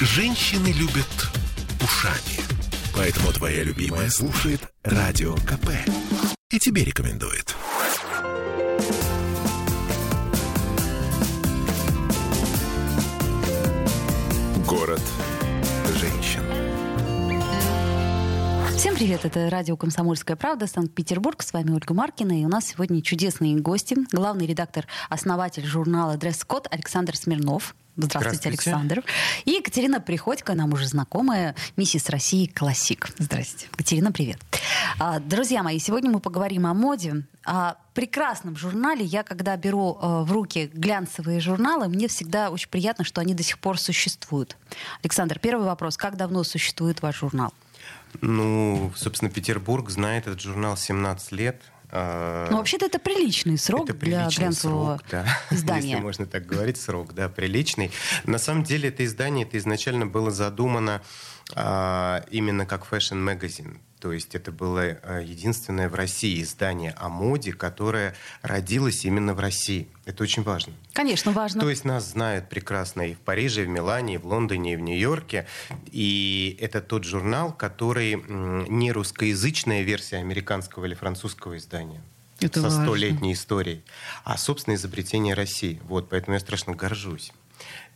Женщины любят ушами. Поэтому твоя любимая слушает Радио КП. И тебе рекомендует. Город Всем привет, это радио «Комсомольская правда», Санкт-Петербург. С вами Ольга Маркина, и у нас сегодня чудесные гости. Главный редактор, основатель журнала «Дресс-код» Александр Смирнов. Здравствуйте, Здравствуйте, Александр. И Екатерина Приходько, нам уже знакомая, миссис России Классик. Здрасте. Екатерина, привет. А, Друзья мои, сегодня мы поговорим о моде, о прекрасном журнале. Я, когда беру э, в руки глянцевые журналы, мне всегда очень приятно, что они до сих пор существуют. Александр, первый вопрос. Как давно существует ваш журнал? Ну, собственно, Петербург знает этот журнал 17 лет. А, Ну, вообще-то это приличный срок это для приличный глянцевого срок, да. издания. Если можно так говорить, срок, да, приличный. На самом деле это издание это изначально было задумано а, именно как fashion magazine. То есть это было а, единственное в России издание о моде, которое родилось именно в России. Это очень важно. Конечно, важно. То есть нас знают прекрасно и в Париже, и в Милане, и в Лондоне, и в Нью-Йорке. И это тот журнал, который не русскоязычная версия американского или французского издания. Это со столетней историей, а собственное изобретение России. Вот, поэтому я страшно горжусь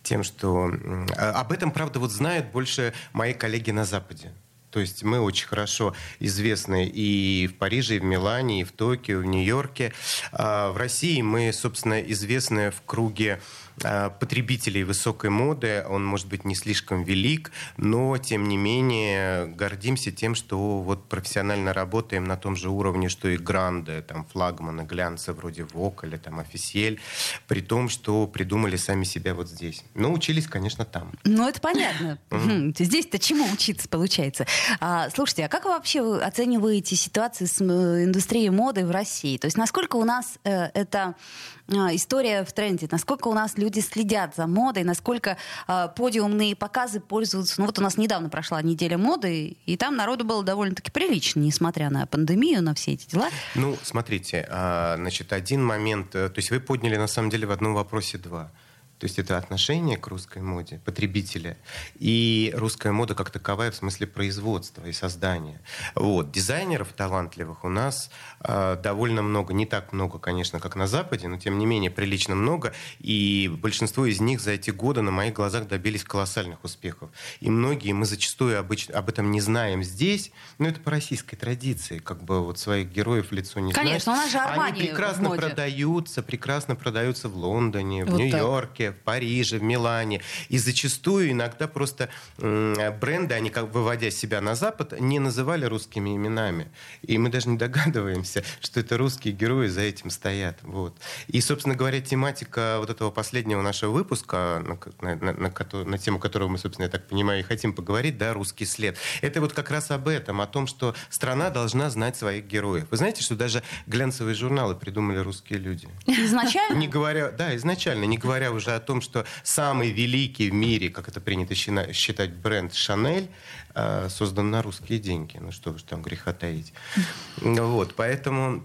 тем, что а- об этом, правда, вот знают больше мои коллеги на Западе. То есть мы очень хорошо известны и в Париже, и в Милане, и в Токио, и в Нью-Йорке. А В России мы, собственно, известны в круге потребителей высокой моды. Он может быть не слишком велик, но, тем не менее, гордимся тем, что вот профессионально работаем на том же уровне, что и гранды, там, флагманы, глянца вроде Вок или там Офисель, при том, что придумали сами себя вот здесь. Но учились, конечно, там. Ну, это понятно. Здесь-то чему учиться, получается? А, слушайте, а как вы вообще оцениваете ситуацию с м, индустрией моды в России? То есть насколько у нас э, это история в тренде, насколько у нас люди следят за модой, насколько а, подиумные показы пользуются... Ну вот у нас недавно прошла неделя моды, и там народу было довольно-таки прилично, несмотря на пандемию, на все эти дела. Ну, смотрите, а, значит, один момент, э, то есть вы подняли на самом деле в одном вопросе два. То есть это отношение к русской моде, потребителя, и русская мода как таковая в смысле производства и создания. Вот. Дизайнеров талантливых у нас э, довольно много, не так много, конечно, как на Западе, но тем не менее прилично много, и большинство из них за эти годы на моих глазах добились колоссальных успехов. И многие мы зачастую обычно об этом не знаем здесь, но это по российской традиции, как бы вот своих героев лицо не Конечно, знаешь. у нас же Армани Они прекрасно продаются, прекрасно продаются в Лондоне, в Вот так. В Париже, в Милане. И зачастую иногда просто бренды, они как выводя себя на Запад, не называли русскими именами. И мы даже не догадываемся, что это русские герои за этим стоят. Вот. И, собственно говоря, тематика вот этого последнего нашего выпуска, на, на- на- на на тему которого мы, собственно, я так понимаю, и хотим поговорить, да, русский след. Это вот как раз об этом, о том, что страна должна знать своих героев. Вы знаете, что даже глянцевые журналы придумали русские люди? Изначально... Не говоря, да, изначально, не говоря уже о том, что самый великий в мире, как это принято считать, бренд Шанель э, создан на русские деньги. Ну что уж там греха таить. Вот, поэтому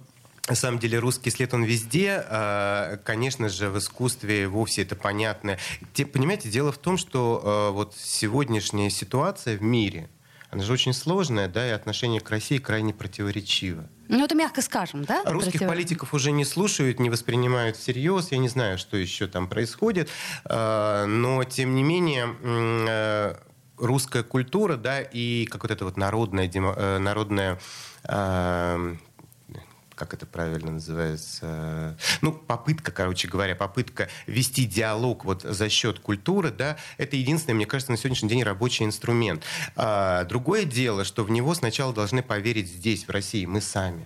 на самом деле русский след, он везде. А, Конечно же, в искусстве вовсе это понятно. Те- Понимаете, дело в том, что э, вот сегодняшняя ситуация в мире, она же очень сложная, да, и отношение к России крайне противоречиво. Ну, это мягко скажем, да? Русских Против- политиков уже не слушают, не воспринимают всерьез. Я не знаю, что еще там происходит. Э, Но, тем не менее, э, русская культура, да, и как вот это вот народная, демо- э, народная э, как это правильно называется, ну, попытка, короче говоря, попытка вести диалог вот за счет культуры, да, это единственный, мне кажется, на сегодняшний день рабочий инструмент. А, другое дело, что в него сначала должны поверить здесь, в России, мы сами.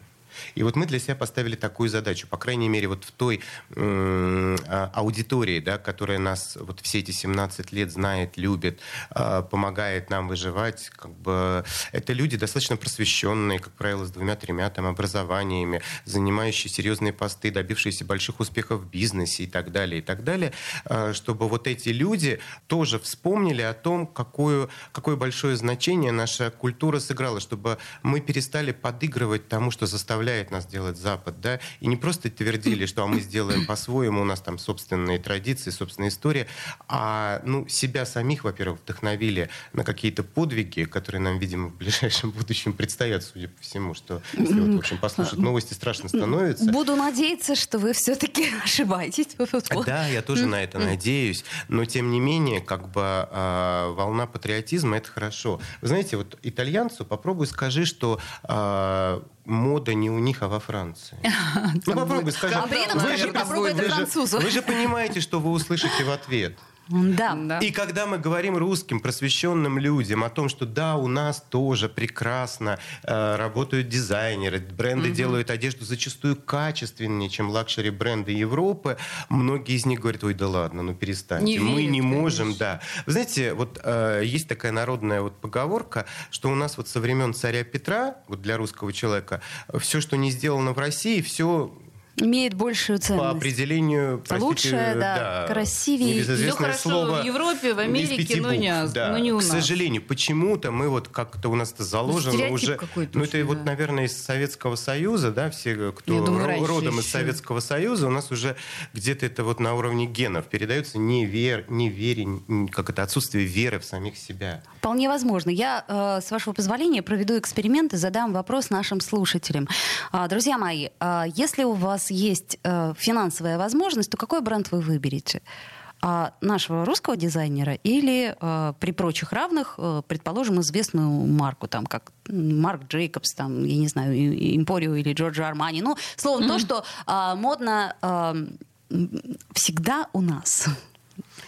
И вот мы для себя поставили такую задачу, по крайней мере, вот в той а, аудитории, да, которая нас вот все эти 17 лет знает, любит, а, помогает нам выживать, как бы это люди достаточно просвещенные, как правило, с двумя-тремя там образованиями, занимающие серьезные посты, добившиеся больших успехов в бизнесе и так далее, и так далее, а, чтобы вот эти люди тоже вспомнили о том, какое, какое большое значение наша культура сыграла, чтобы мы перестали подыгрывать тому, что заставляет заставляет нас делать Запад, да, и не просто твердили, что а мы сделаем по-своему, у нас там собственные традиции, собственная история, а ну, себя самих, во-первых, вдохновили на какие-то подвиги, которые нам, видимо, в ближайшем будущем предстоят, судя по всему, что если вот, в общем, послушать новости, страшно становится. Буду надеяться, что вы все-таки ошибаетесь. Да, я тоже на это надеюсь, но тем не менее, как бы э, волна патриотизма это хорошо. Вы знаете, вот итальянцу попробуй скажи, что э, мода не у них, а во Франции. Ну попробуй скажи. А при этом скажи, попробуй это французу. Вы же понимаете, что вы услышите в ответ. Да. Да. И когда мы говорим русским, просвещенным людям о том, что да, у нас тоже прекрасно э, работают дизайнеры, бренды делают одежду зачастую качественнее, чем luxury бренды Европы, многие из них говорят, ой, да ладно, ну перестаньте, Не мы верят, не можем, конечно. да. Вы знаете, вот э, есть такая народная вот поговорка, что у нас вот со времен царя Петра, вот для русского человека, все, что не сделано в России, все Имеет большую по ценность. определению, простите, Лучшее, да, красивее. небезызвестное Всё хорошо слово в Европе, в из Америке, но не да. но не у К нас. сожалению, почему-то мы вот как-то у нас это заложено Стереотип уже. какой-то Ну это очень, вот, да. наверное, из Советского Союза, да, все, кто Я думаю, родом из еще. Советского Союза, у нас уже где-то это вот на уровне генов передается невер, неверие, н- как это отсутствие веры в самих себя. Вполне возможно. Я, э, с вашего позволения, проведу эксперимент и задам вопрос нашим слушателям. А, Друзья мои, а, если у вас есть э, финансовая возможность, то какой бренд вы выберете? А, нашего русского дизайнера или э, при прочих равных, э, предположим, известную марку, там, как Марк Джейкобс, там, я не знаю, Импорио или Джорджо Армани. Ну, словом, то, что а, модно м, всегда у нас.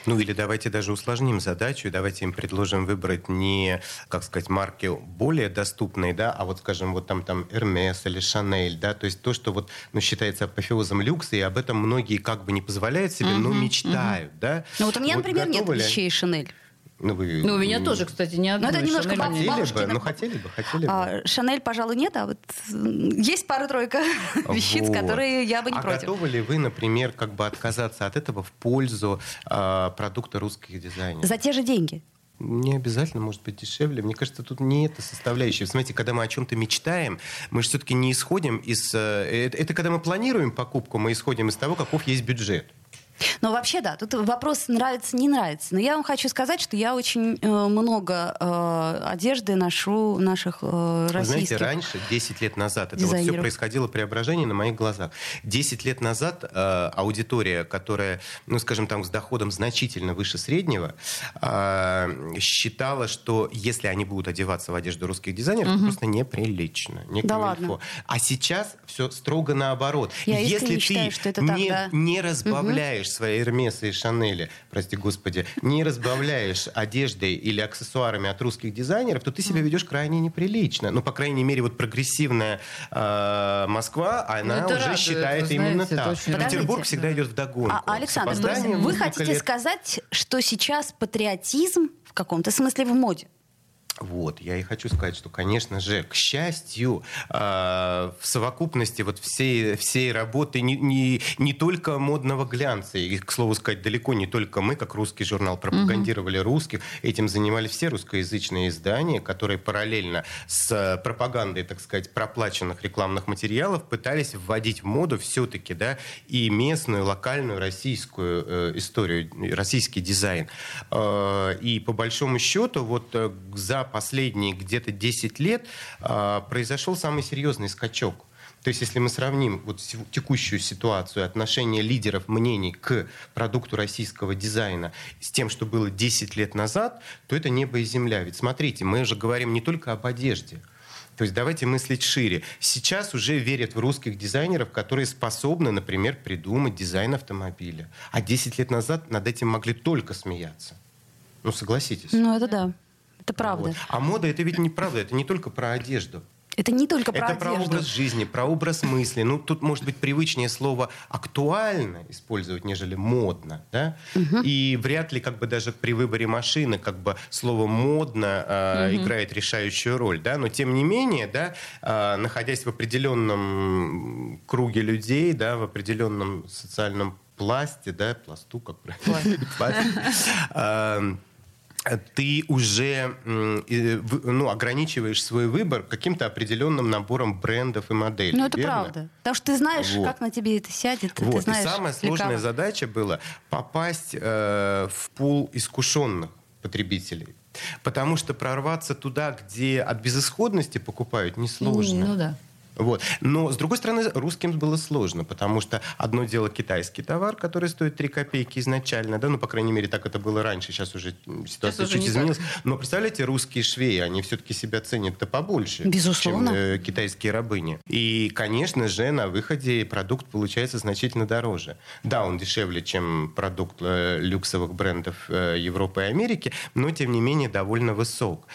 Ну или давайте даже усложним задачу, давайте им предложим выбрать не, как сказать, марки более доступные, да, а вот, скажем, вот там, там Hermes или Chanel, да, то есть то, что вот, ну, считается апофеозом люкса, и об этом многие как бы не позволяют себе, но мечтают, да. Ну, вот у меня, Вот например, нет ли- вещей Шанель. Ну, вы... Ну, у меня тоже, кстати, не одна. Ну, это немножко баб- Хотели бабушки бы, на- ну, хотели бы, хотели бы. А, Шанель, пожалуй, нет, а вот есть пара-тройка вещиц, Вот. которые я бы не а против. готовы ли вы, например, как бы отказаться от этого в пользу а, продукта русских дизайнеров? За те же деньги. Не обязательно, может быть, дешевле. Мне кажется, тут не это составляющая. Смотрите, когда мы о чем-то мечтаем, мы же все-таки не исходим из... э, Это, это когда мы планируем покупку, мы исходим из того, каков есть бюджет. Но вообще, да, тут вопрос нравится, не нравится. Но я вам хочу сказать, что я очень э, много э, одежды ношу наших э, Вы российских. знаете, раньше, 10 лет назад, это вот все происходило преображение на моих глазах. 10 лет назад э, аудитория, которая, ну, скажем, там, с доходом значительно выше среднего, э, считала, что если они будут одеваться в одежду русских дизайнеров, это просто неприлично. Не Да ладно. А сейчас все строго наоборот. Я если ты считаю, что это так, не, да. не разбавляешь свои Эрмесы и Шанели, прости господи, не разбавляешь одеждой или аксессуарами от русских дизайнеров, то ты себя ведешь крайне неприлично. Ну, по крайней мере, вот прогрессивная э, Москва, она уже радует, считает именно знаете, это так. Петербург всегда идет в догонку. А, Александр, вы хотите сказать? сказать, что сейчас патриотизм в каком-то смысле в моде? Вот, я и хочу сказать, что, конечно же, к счастью, э, в совокупности вот всей, всей работы не, не, не только модного глянца, и, к слову сказать, далеко не только мы, как русский журнал, пропагандировали русских, этим занимались все русскоязычные издания, которые параллельно с пропагандой, так сказать, проплаченных рекламных материалов пытались вводить в моду все-таки, да, и местную, локальную российскую э, историю, российский дизайн. Э, и по большому счету, вот э, за последние где-то 10 лет э, произошел самый серьезный скачок. То есть, если мы сравним вот текущую ситуацию, отношение лидеров мнений к продукту российского дизайна с тем, что было 10 лет назад, то это небо и земля. Ведь смотрите, мы же говорим не только об одежде. То есть давайте мыслить шире. Сейчас уже верят в русских дизайнеров, которые способны, например, придумать дизайн автомобиля. А 10 лет назад над этим могли только смеяться. Ну, согласитесь. Ну, это да. Это правда. Вот. А мода это ведь неправда, это не только про одежду. Это не только про это про одежду. образ жизни, про образ мысли. Ну, тут, может быть, привычнее слово актуально использовать, нежели модно. Да? И вряд ли как бы даже при выборе машины как бы слово модно э, играет решающую роль. Да? Но тем не менее, да, э, находясь в определенном круге людей, да, в определенном социальном пласте, да, пласту, как правильно? Ты уже ну, ограничиваешь свой выбор каким-то определенным набором брендов и моделей. Ну, это верно? правда. Потому что ты знаешь, Вот. как на тебе это сядет, ты Вот. знаешь... и самая сложная кого. задача была попасть э, в пул искушенных потребителей. Потому что прорваться туда, где от безысходности покупают, несложно. Ну да. Вот. Но, с другой стороны, русским было сложно, потому что одно дело китайский товар, который стоит 3 копейки изначально, да, ну, по крайней мере, так это было раньше, сейчас уже ситуация уже чуть изменилась. Но, представляете, русские швеи, они все-таки себя ценят-то побольше, Безусловно. чем э, китайские рабыни. И, конечно же, на выходе продукт получается значительно дороже. Да, он дешевле, чем продукт э, люксовых брендов э, Европы и Америки, но, тем не менее, довольно высок.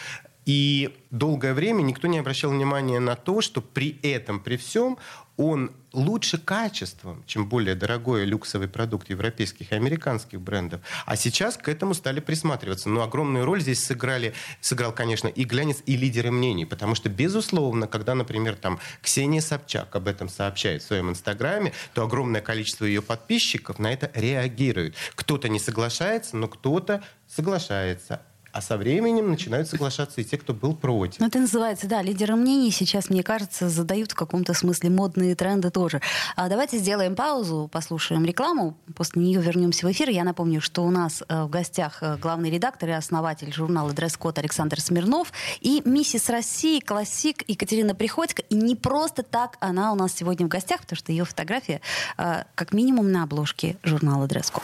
И долгое время никто не обращал внимания на то, что при этом, при всем, он лучше качеством, чем более дорогой люксовый продукт европейских и американских брендов. А сейчас к этому стали присматриваться. Но огромную роль здесь сыграли, сыграл, конечно, и глянец, и лидеры мнений. Потому что, безусловно, когда, например, там Ксения Собчак об этом сообщает в своем инстаграме, то огромное количество ее подписчиков на это реагирует. Кто-то не соглашается, но кто-то соглашается. А со временем начинают соглашаться и те, кто был против. Ну, это называется, да, лидеры мнений сейчас, мне кажется, задают в каком-то смысле модные тренды тоже. А давайте сделаем паузу, послушаем рекламу, после нее вернемся в эфир. Я напомню, что у нас э, в гостях э, главный редактор и основатель журнала «Дресс-код» Александр Смирнов и миссис России, классик Екатерина Приходько. И не просто так она у нас сегодня в гостях, потому что ее фотография э, как минимум на обложке журнала «Дресс-код».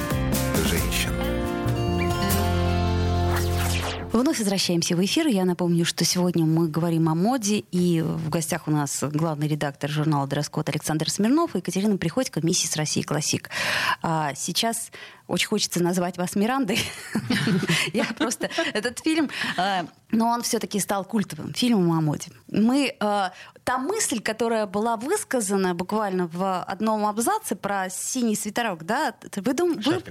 Вновь возвращаемся в эфир. Я напомню, что сегодня мы говорим о моде, и в гостях у нас главный редактор журнала «Дресс-код» Александр Смирнов и Екатерина Приходько, миссис России Классик. А сейчас очень хочется назвать вас Мирандой. Я просто... Этот фильм, а, но он все-таки стал культовым фильмом о моде. Мы... а, Та мысль, которая была высказана буквально в одном абзаце про синий свитерок, да, вы думаете...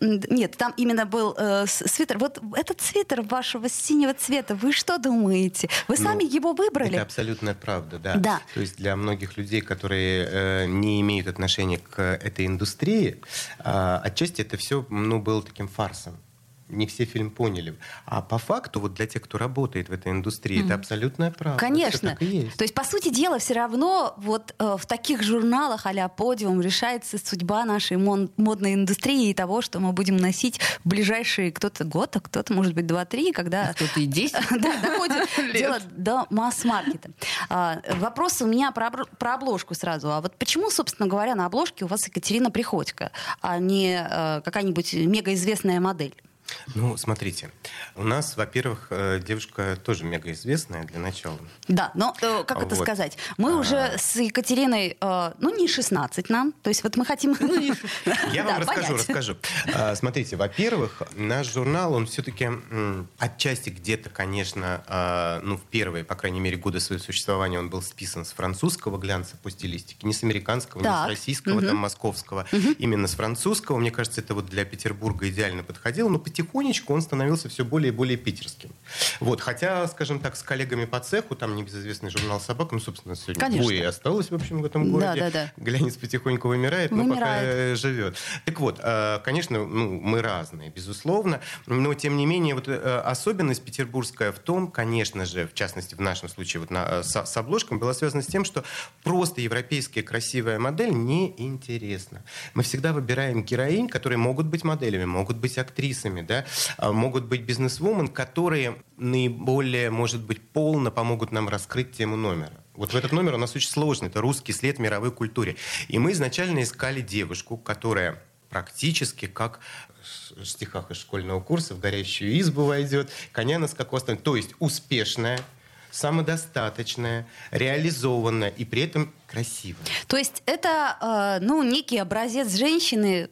Нет, там именно был э, свитер. Вот этот свитер вашего синего цвета, вы что думаете? Вы сами Ну, его выбрали? Это абсолютная правда, да. Да. То есть для многих людей, которые э, не имеют отношения к этой индустрии, отчасти это все ну, было таким фарсом. Не все фильм поняли. А по факту, вот для тех, кто работает в этой индустрии, это абсолютная правда. Конечно. так и есть. То есть, по сути дела, все равно вот э, в таких журналах а подиум решается судьба нашей мон- модной индустрии и того, что мы будем носить в ближайшие кто-то год, а кто-то, может быть, два-три, когда Кто-то и 10. Да, доходит дело до масс-маркета. А, Вопрос у меня про обложку сразу. А вот почему, собственно говоря, на обложке у вас Екатерина Приходько, а не э, какая-нибудь мегаизвестная модель? Ну, смотрите, у нас, во-первых, э, девушка тоже мегаизвестная для начала. Да, но э, как это Вот. сказать? Мы А. уже с Екатериной, э, ну, не 16 нам, то есть вот мы хотим... Я Да, вам расскажу, расскажу. А, Смотрите, во-первых, наш журнал, он все-таки отчасти где-то, конечно, а, ну, в первые, по крайней мере, годы своего существования он был списан с французского глянца по стилистике, не с американского, не с российского, там, московского, именно с французского. Мне кажется, это вот для Петербурга идеально подходило, но потихонечку он становился все более и более питерским. Вот, хотя, скажем так, с коллегами по цеху, там небезызвестный журнал «Собака», ну, собственно, сегодня Конечно. двое осталось, в общем, в этом Да, городе. да, да. Глянец потихоньку вымирает, но пока Вымирает. э, живет. Так вот, э, конечно, ну, мы разные, безусловно, но тем не менее вот э, особенность петербургская в том, конечно же, в частности в нашем случае вот на, э, с, с обложкой была связана с тем, что просто европейская красивая модель неинтересна. Мы всегда выбираем героинь, которые могут быть моделями, могут быть актрисами, да, а, могут быть бизнесвумен, которые наиболее, может быть, полно помогут нам раскрыть тему номера. Вот в этот номер у нас очень сложный. Это русский след мировой культуре. И мы изначально искали девушку, которая практически как в стихах из школьного курса в горящую избу войдет, коня на скаку остановит. То есть успешная, самодостаточная, реализованная и при этом красивая. То есть это, э, ну, некий образец женщины,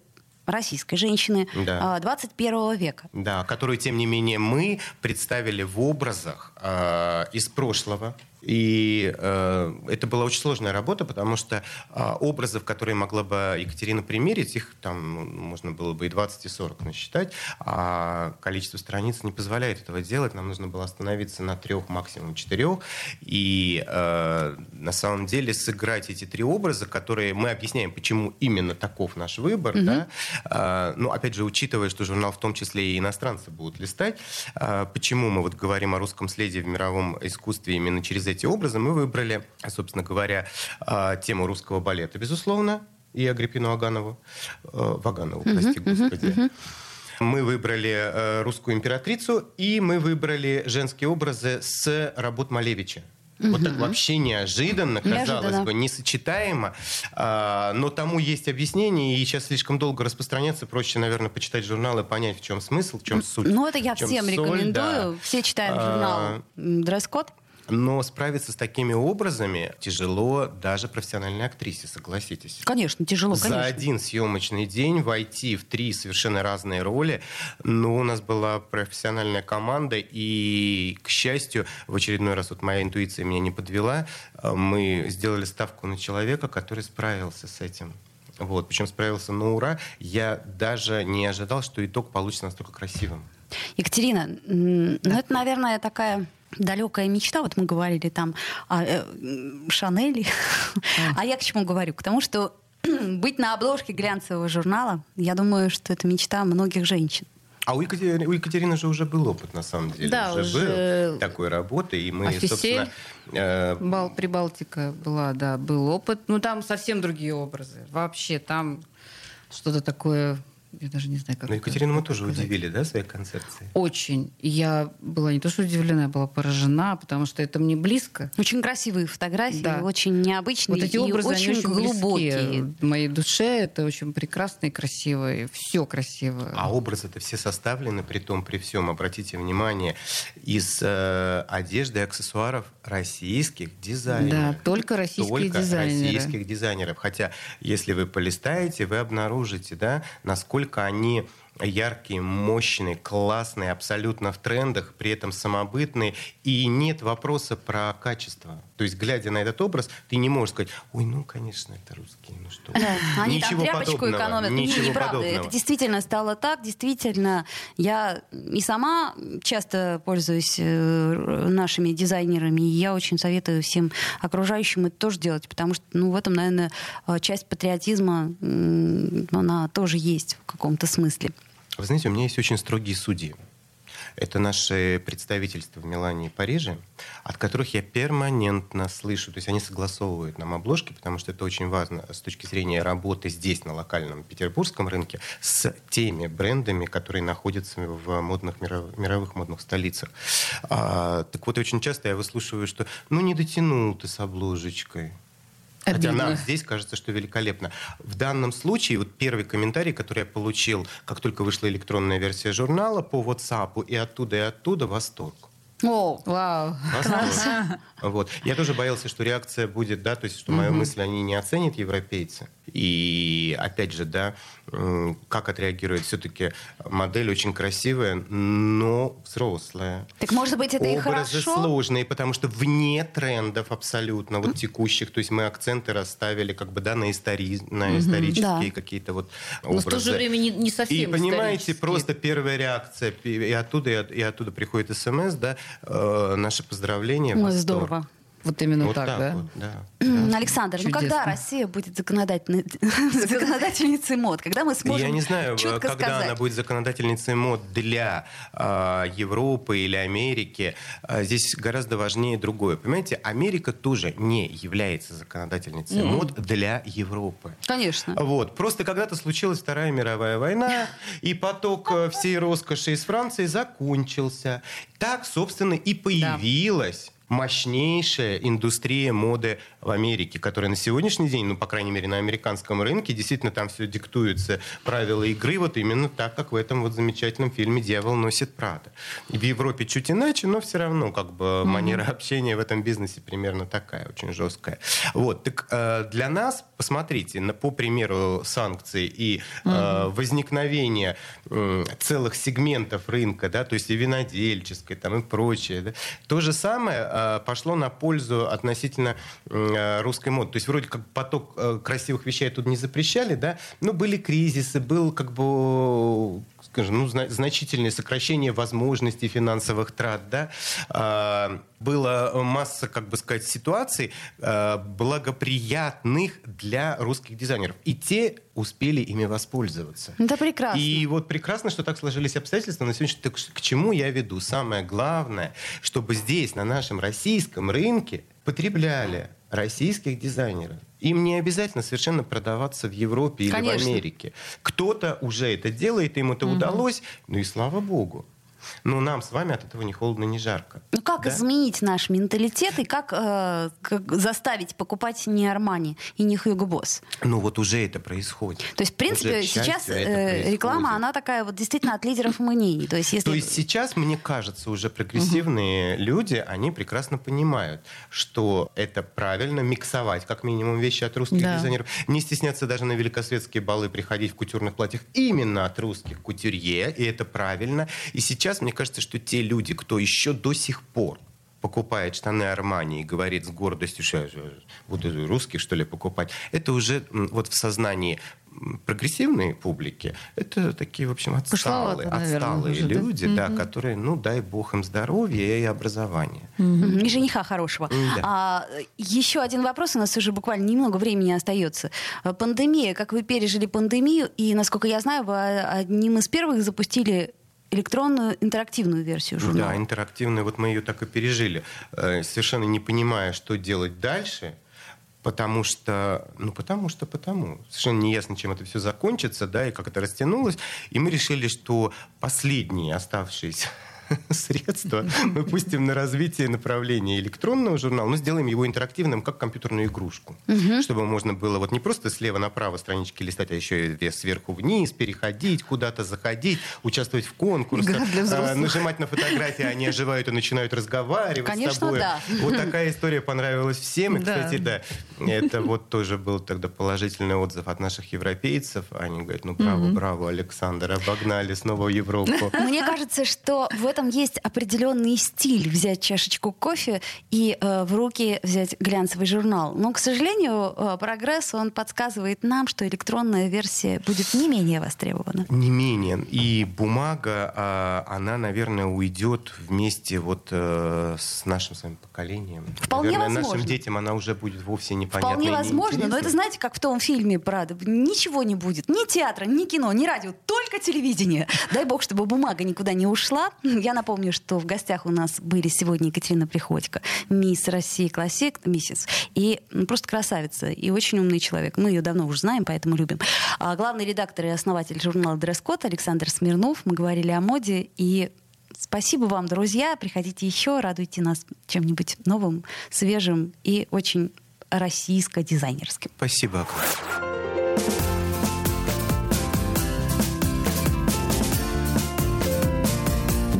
российской женщины Да. а, 21 века. Да, которую, тем не менее, мы представили в образах э, из прошлого. И э, это была очень сложная работа, потому что э, образов, которые могла бы Екатерина примерить, их там ну, можно было бы и 20, и 40 насчитать, а количество страниц не позволяет этого делать. Нам нужно было остановиться на трех, максимум четырех. И э, на самом деле сыграть эти три образа, которые мы объясняем, почему именно таков наш выбор, да, а, ну, опять же, учитывая, что журнал в том числе и иностранцы будут листать, а, почему мы вот говорим о русском следе в мировом искусстве именно через эти образы, мы выбрали, собственно говоря, а, тему русского балета, безусловно, и Агриппину Аганову, э, Ваганову, прости господи. Мы выбрали э, русскую императрицу, и мы выбрали женские образы с работ Малевича. Вот так вообще неожиданно, казалось Неожиданно. бы, несочетаемо, а, но тому есть объяснение, и сейчас слишком долго распространяться, проще, наверное, почитать журнал и понять, в чем смысл, в чем суть. Ну, это я всем соль, рекомендую. да. Все читаем А, журнал м, «Дресс-код». Но справиться с такими образами тяжело даже профессиональной актрисе, согласитесь. Конечно, тяжело, За конечно. один съемочный день войти в три совершенно разные роли. Ну, у нас была профессиональная команда, и, к счастью, в очередной раз вот моя интуиция меня не подвела. Мы сделали ставку на человека, который справился с этим. Вот, причем справился на ура. Я даже не ожидал, что итог получится настолько красивым. Екатерина, ну это, наверное, такая далекая мечта. Вот мы говорили там о э, Шанели. А я к чему говорю? К тому, что быть на обложке глянцевого журнала, я думаю, что это мечта многих женщин. А у Екатерины, у Екатерины же уже был опыт, на самом деле. Да, уже, уже был такой работы, и мы, Офисель. собственно... э, Бал, Прибалтика была, да, был опыт. Ну, там совсем другие образы. Вообще, там что-то такое, я даже не знаю, как ну, это- Екатерину мы тоже сказать. удивили, да, своей концепцией? Очень. Я была не то что удивлена, я была поражена, потому что это мне близко. Очень красивые фотографии, Да. очень необычные Вот эти и образы, очень, они очень глубокие. глубокие. В моей душе это очень прекрасно и красиво. И все красиво. А образы-то все составлены, при том, при всем, обратите внимание, из э, одежды и аксессуаров российских дизайнеров. Да, только российские Только дизайнеры. российских дизайнеров. Хотя, если вы полистаете, вы обнаружите, да, насколько они яркие, мощные, классные, абсолютно в трендах, при этом самобытные. И нет вопроса про качество. То есть, глядя на этот образ, ты не можешь сказать, ой, ну, конечно, это русские, ну что. вы». Да, они Ничего там тряпочку подобного, экономят. Не, Ничего неправда. подобного. Это действительно стало так. Действительно, я и сама часто пользуюсь э, нашими дизайнерами. И я очень советую всем окружающим это тоже делать, потому что ну, в этом, наверное, э, часть патриотизма, она тоже есть в каком-то смысле. Вы знаете, у меня есть очень строгие судьи. Это наши представительства в Милане и Париже, от которых я перманентно слышу. То есть они согласовывают нам обложки, потому что это очень важно с точки зрения работы здесь, на локальном петербургском рынке, с теми брендами, которые находятся в модных, миров- мировых модных столицах. А, так вот, очень часто я выслушиваю, что ну не дотянул ты с обложечкой. Хотя Обидно. нам здесь кажется, что великолепно. В данном случае, вот первый комментарий, который я получил, как только вышла электронная версия журнала по WhatsApp, и оттуда, и оттуда восторг. О, Вау. Восторг. Вот. Я тоже боялся, что реакция будет, да, то есть, что мою мысль они не оценят европейцы. И опять же, да, как отреагирует все-таки модель очень красивая, но взрослая. так может быть, это и Образы хорошо? сложные, потому что вне трендов абсолютно, вот текущих. То есть мы акценты расставили как бы, да, на, истори... на исторические Да. какие-то вот Но образы. в то же время не, не совсем И понимаете, просто первая реакция, и оттуда, и, от- и оттуда приходит смс, да, э, наше поздравление. Ой, здорово. Вот именно Вот так, так, да? вот, да. Александр, ну когда Чудесно. Россия будет законодательницей мод? Когда мы сможем Я не знаю, четко когда сказать? она будет законодательницей мод для а, Европы или Америки. А, здесь гораздо важнее другое. Понимаете, Америка тоже не является законодательницей мод для Европы. Конечно. Вот. Просто когда-то случилась Вторая мировая война, и поток э, всей роскоши из Франции закончился. Так, собственно, и появилась мощнейшая индустрия моды в Америке, которые на сегодняшний день, ну, по крайней мере, на американском рынке, действительно там все диктуется правила игры вот именно так, как в этом вот замечательном фильме «Дьявол носит Прада». В Европе чуть иначе, но все равно как бы mm-hmm. манера общения в этом бизнесе примерно такая, очень жесткая. Вот, так э, для нас, посмотрите, на, по примеру санкций и mm-hmm. возникновения целых сегментов рынка, да, то есть и винодельческой, там и прочее, да, то же самое э, пошло на пользу относительно русской моды. То есть вроде как поток красивых вещей тут не запрещали, да, но были кризисы, был как бы скажем, ну, значительное сокращение возможностей финансовых трат, да, а, было масса, как бы сказать, ситуаций а, благоприятных для русских дизайнеров. И те успели ими воспользоваться. Это прекрасно. И вот прекрасно, что так сложились обстоятельства. На сегодняшний день к чему я веду? Самое главное, чтобы здесь, на нашем российском рынке, потребляли российских дизайнеров. Им не обязательно совершенно продаваться в Европе или Конечно. в Америке. Кто-то уже это делает, им это угу. удалось, ну и слава богу. Но нам с вами от этого ни холодно, ни жарко. Ну как да? изменить наш менталитет и как, э, как заставить покупать не Армани и не Hugo Boss? Ну вот уже это происходит. То есть, в принципе, уже, сейчас э, реклама, она такая вот действительно от лидеров мнений. То есть, если... То есть сейчас, мне кажется, уже прогрессивные угу. люди, они прекрасно понимают, что это правильно миксовать, как минимум, вещи от русских да. дизайнеров. Не стесняться даже на великосветские балы приходить в кутюрных платьях именно от русских кутюрье, и это правильно. И сейчас сейчас мне кажется, что те люди, кто еще до сих пор покупает штаны Армани и говорит с гордостью, что я буду русских, что ли, покупать, это уже вот в сознании прогрессивной публики, это такие, в общем, отсталые, наверное, отсталые уже, люди, да? да, которые, ну, дай бог им здоровья и образования. Угу. И жениха хорошего. Да. А, еще один вопрос, у нас уже буквально немного времени остается. Пандемия, как вы пережили пандемию, и, насколько я знаю, вы одним из первых запустили электронную интерактивную версию журнала. Да, интерактивную. Вот мы ее так и пережили, э, совершенно не понимая, что делать дальше. Потому что, ну потому что потому. Совершенно не ясно, чем это все закончится, да, и как это растянулось. И мы решили, что последние оставшиеся средства мы пустим на развитие направления электронного журнала, но сделаем его интерактивным, как компьютерную игрушку. Угу. Чтобы можно было вот не просто слева направо странички листать, а еще и сверху вниз, переходить, куда-то заходить, участвовать в конкурсах, а, нажимать на фотографии, они оживают и начинают разговаривать Конечно, с тобой. Да. Вот такая история понравилась всем. И, кстати, да, это вот тоже был тогда положительный отзыв от наших европейцев. Они говорят, ну браво, браво, Александр, обогнали снова Европу. Мне кажется, что в этом есть определенный стиль взять чашечку кофе и э, в руки взять глянцевый журнал. Но, к сожалению, э, прогресс, он подсказывает нам, что электронная версия будет не менее востребована. Не менее. И бумага, э, она, наверное, уйдет вместе вот э, с нашим с вами поколением. Вполне наверное, возможно. нашим детям она уже будет вовсе непонятна Вполне возможно, но это, знаете, как в том фильме «Прада». Ничего не будет. Ни театра, ни кино, ни радио, только телевидение. Дай бог, чтобы бумага никуда не ушла. Я напомню, что в гостях у нас были сегодня Екатерина Приходько, мисс России Классик, миссис, и ну, просто красавица, и очень умный человек. Мы ее давно уже знаем, поэтому любим. А главный редактор и основатель журнала «Дресс-код» Александр Смирнов. Мы говорили о моде, и Спасибо вам, друзья. Приходите еще, радуйте нас чем-нибудь новым, свежим и очень российско-дизайнерским. Спасибо,